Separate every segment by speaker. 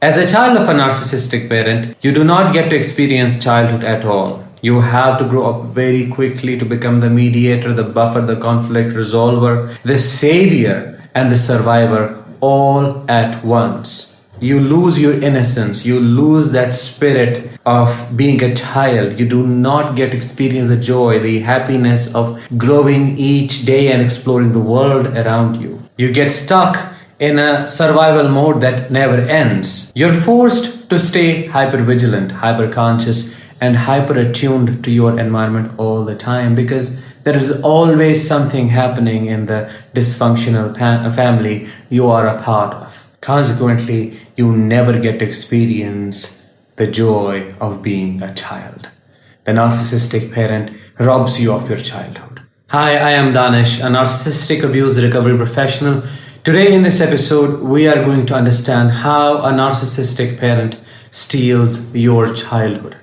Speaker 1: As a child of a narcissistic parent, you do not get to experience childhood at all. You have to grow up very quickly to become the mediator, the buffer, the conflict resolver, the savior, and the survivor all at once. You lose your innocence, you lose that spirit of being a child. You do not get to experience the joy, the happiness of growing each day and exploring the world around you. You get stuck in a survival mode that never ends. You're forced to stay hyper vigilant, hyper conscious, and hyper attuned to your environment all the time because there is always something happening in the dysfunctional family you are a part of. Consequently, you never get to experience the joy of being a child. The narcissistic parent robs you of your childhood. Hi, I am Danish, a narcissistic abuse recovery professional Today, in this episode, we are going to understand how a narcissistic parent steals your childhood.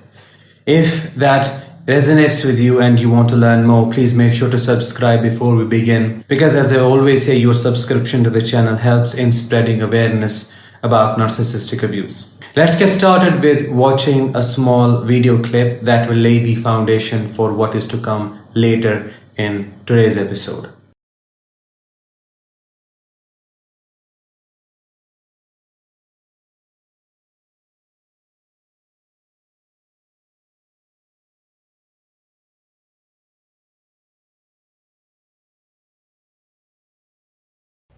Speaker 1: If that resonates with you and you want to learn more, please make sure to subscribe before we begin. Because, as I always say, your subscription to the channel helps in spreading awareness about narcissistic abuse. Let's get started with watching a small video clip that will lay the foundation for what is to come later in today's episode.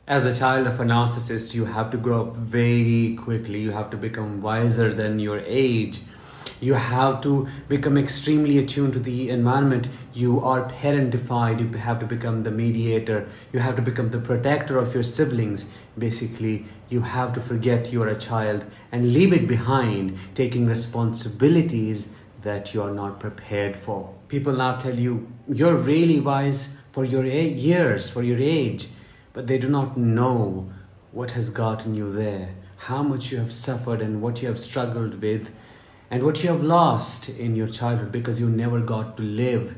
Speaker 1: As a child of a narcissist, you have to grow up very quickly. You have to become wiser than your age. You have to become extremely attuned to the environment. You are parentified. You have to become the mediator. You have to become the protector of your siblings. Basically, you have to forget you're a child and leave it behind, taking responsibilities that you are not prepared for. People now tell you, you're really wise for your years, for your age but they do not know what has gotten you there, how much you have suffered and what you have struggled with, and what you have lost in your childhood because you never got to live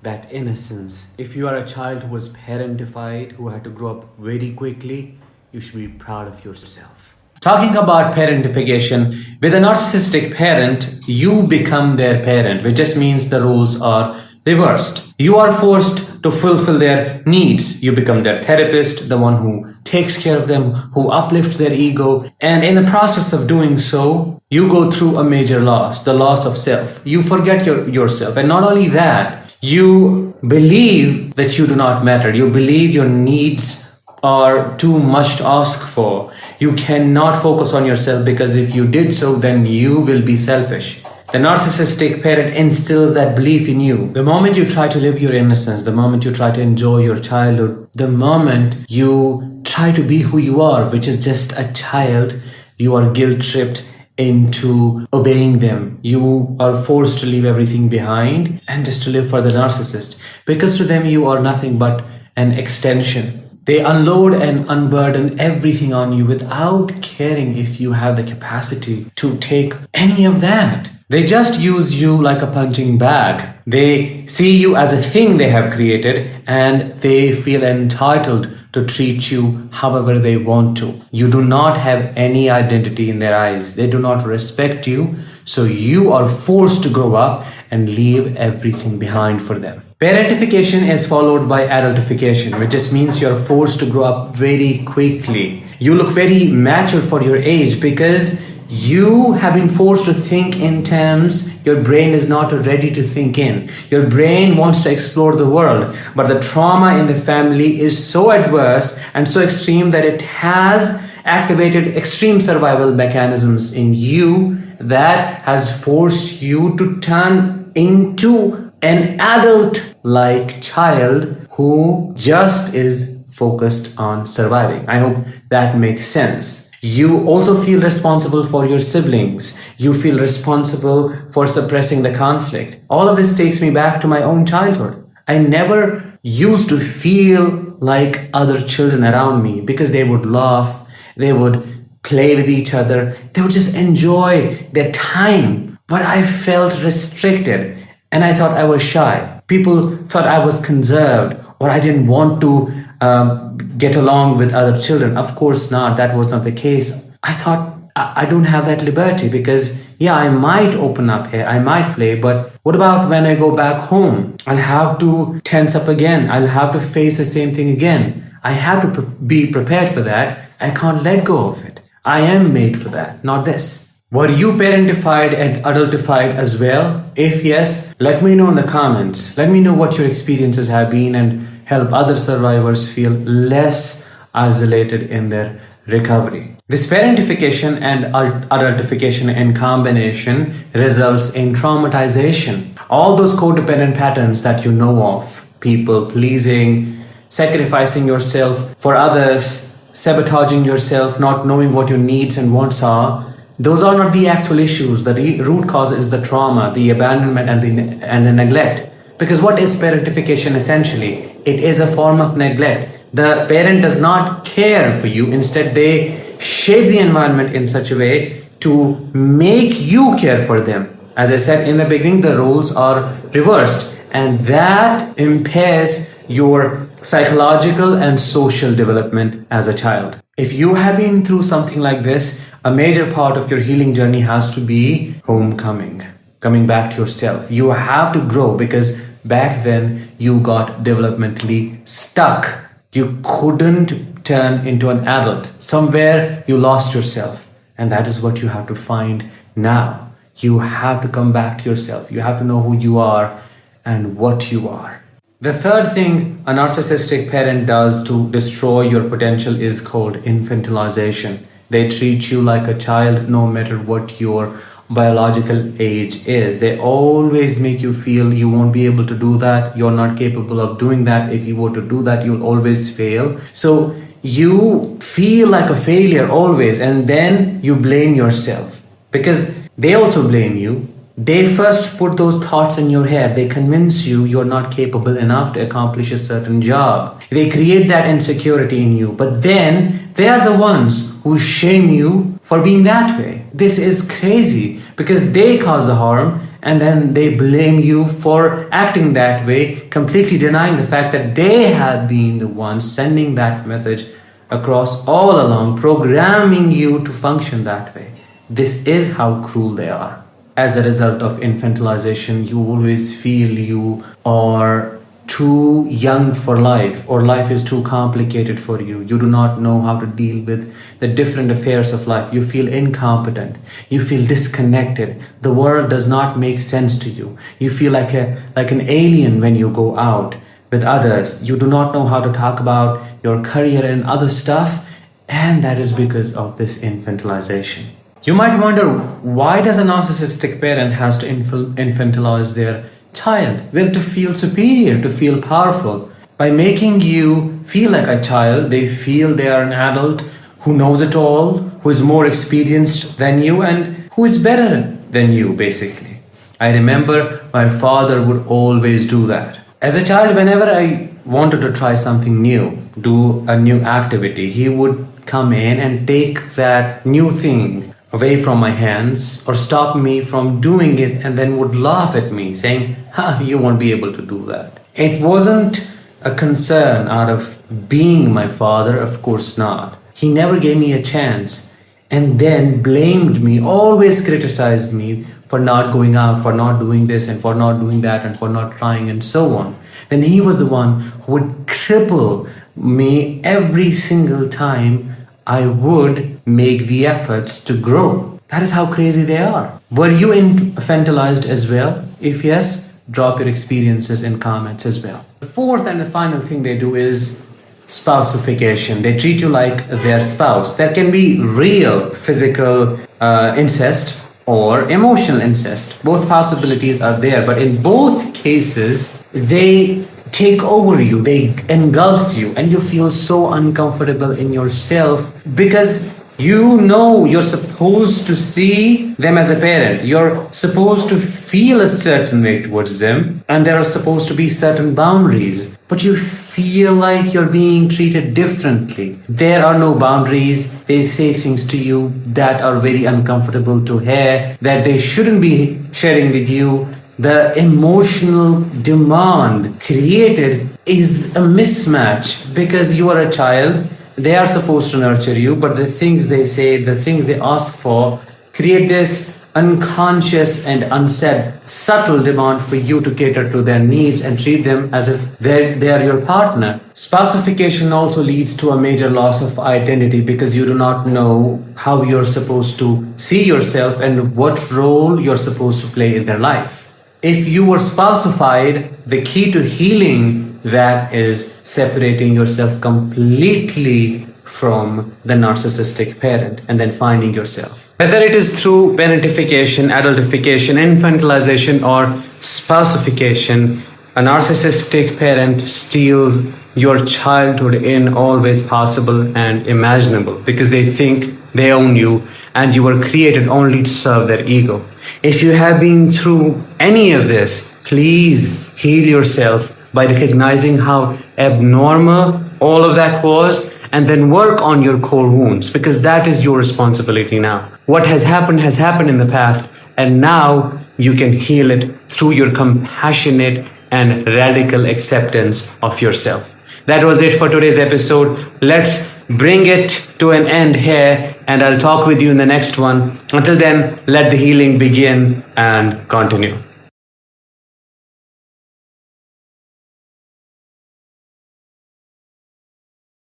Speaker 1: that innocence. If you are a child who was parentified, who had to grow up very quickly, you should be proud of yourself. Talking about parentification, with a narcissistic parent, you become their parent, which just means the roles are reversed. You are forced to fulfill their needs. You become their therapist, the one who takes care of them, who uplifts their ego. And in the process of doing so, you go through a major loss, the loss of self. You forget your, yourself. And not only that, you believe that you do not matter. You believe your needs are too much to ask for. You cannot focus on yourself because if you did so, then you will be selfish. The narcissistic parent instills that belief in you. The moment you try to live your innocence, the moment you try to enjoy your childhood, the moment you try to be who you are, which is just a child, you are guilt tripped into obeying them. You are forced to leave everything behind and just to live for the narcissist. Because to them, you are nothing but an extension. They unload and unburden everything on you without caring if you have the capacity to take any of that. They just use you like a punching bag. They see you as a thing they have created and they feel entitled to treat you however they want to. You do not have any identity in their eyes. They do not respect you. So you are forced to grow up and leave everything behind for them. Parentification is followed by adultification, which just means you're forced to grow up very quickly. You look very mature for your age because you have been forced to think in terms your brain is not ready to think in. Your brain wants to explore the world, but the trauma in the family is so adverse and so extreme that it has activated extreme survival mechanisms in you that has forced you to turn into an adult like child who just is focused on surviving. I hope that makes sense. You also feel responsible for your siblings. You feel responsible for suppressing the conflict. All of this takes me back to my own childhood. I never used to feel like other children around me because they would laugh, they would play with each other, they would just enjoy their time. But I felt restricted and I thought I was shy. People thought I was conserved or I didn't want to um, get along with other children. Of course not. That was not the case. I thought I don't have that liberty because, yeah, I might open up here, I might play, but what about when I go back home? I'll have to tense up again, I'll have to face the same thing again. I have to be prepared for that. I can't let go of it. I am made for that, not this. Were you parentified and adultified as well? If yes, let me know in the comments. Let me know what your experiences have been and help other survivors feel less isolated in their recovery. This parentification and adultification in combination results in traumatization. All those codependent patterns that you know of people pleasing, sacrificing yourself for others, sabotaging yourself, not knowing what your needs and wants are. Those are not the actual issues. The re- root cause is the trauma, the abandonment, and the, and the neglect. Because what is parentification essentially? It is a form of neglect the parent does not care for you instead they shape the environment in such a way to make you care for them as i said in the beginning the roles are reversed and that impairs your psychological and social development as a child if you have been through something like this a major part of your healing journey has to be homecoming coming back to yourself you have to grow because back then you got developmentally stuck you couldn't turn into an adult. Somewhere you lost yourself. And that is what you have to find now. You have to come back to yourself. You have to know who you are and what you are. The third thing a narcissistic parent does to destroy your potential is called infantilization. They treat you like a child no matter what your biological age is. They always make you feel you won't be able to do that, you're not capable of doing that. If you were to do that, you'll always fail. So you feel like a failure always, and then you blame yourself because they also blame you. They first put those thoughts in your head. They convince you you're not capable enough to accomplish a certain job. They create that insecurity in you. But then they are the ones who shame you for being that way. This is crazy because they cause the harm and then they blame you for acting that way, completely denying the fact that they have been the ones sending that message across all along, programming you to function that way. This is how cruel they are. As a result of infantilization, you always feel you are too young for life or life is too complicated for you. You do not know how to deal with the different affairs of life. You feel incompetent. You feel disconnected. The world does not make sense to you. You feel like a, like an alien when you go out with others. You do not know how to talk about your career and other stuff. And that is because of this infantilization. You might wonder why does a narcissistic parent has to infantilize their child, will to feel superior, to feel powerful. By making you feel like a child, they feel they are an adult who knows it all, who is more experienced than you, and who is better than you, basically. I remember my father would always do that. As a child, whenever I wanted to try something new, do a new activity, he would come in and take that new thing away from my hands or stop me from doing it and then would laugh at me saying, ha, you won't be able to do that. It wasn't a concern out of being my father, of course not. He never gave me a chance and then blamed me, always criticized me for not going out, for not doing this and for not doing that and for not trying and so on. And he was the one who would cripple me every single time I would make the efforts to grow. That is how crazy they are. Were you infantilized as well? If yes, drop your experiences in comments as well. The fourth and the final thing they do is spousification. They treat you like their spouse. There can be real physical uh, incest or emotional incest. Both possibilities are there, but in both cases, they take over you, they engulf you, and you feel so uncomfortable in yourself because you know you're supposed to see them as a parent. You're supposed to feel a certain way towards them, and there are supposed to be certain boundaries. But you feel like you're being treated differently. There are no boundaries. They say things to you that are very uncomfortable to hear, that they shouldn't be sharing with you the emotional demand created is a mismatch because you are a child they are supposed to nurture you, but the things they say, the things they ask for, create this unconscious and unsaid subtle demand for you to cater to their needs and treat them as if they they are your partner. Spousification also leads to a major loss of identity because you do not know how you're supposed to see yourself and what role you're supposed to play in their life. If you were spousified, the key to healing that is separating yourself completely from the narcissistic parent and then finding yourself. Whether it is through parentification, adultification, infantilization, or spousification, a narcissistic parent steals your childhood in all ways possible and imaginable because they think they own you and you were created only to serve their ego. If you have been through any of this, please heal yourself by recognizing how abnormal all of that was and then work on your core wounds because that is your responsibility now. What has happened has happened in the past, and now you can heal it through your compassionate and radical acceptance of yourself. That was it for today's episode. Let's bring it to an end here, and I'll talk with you in the next one. Until then, let the healing begin and continue.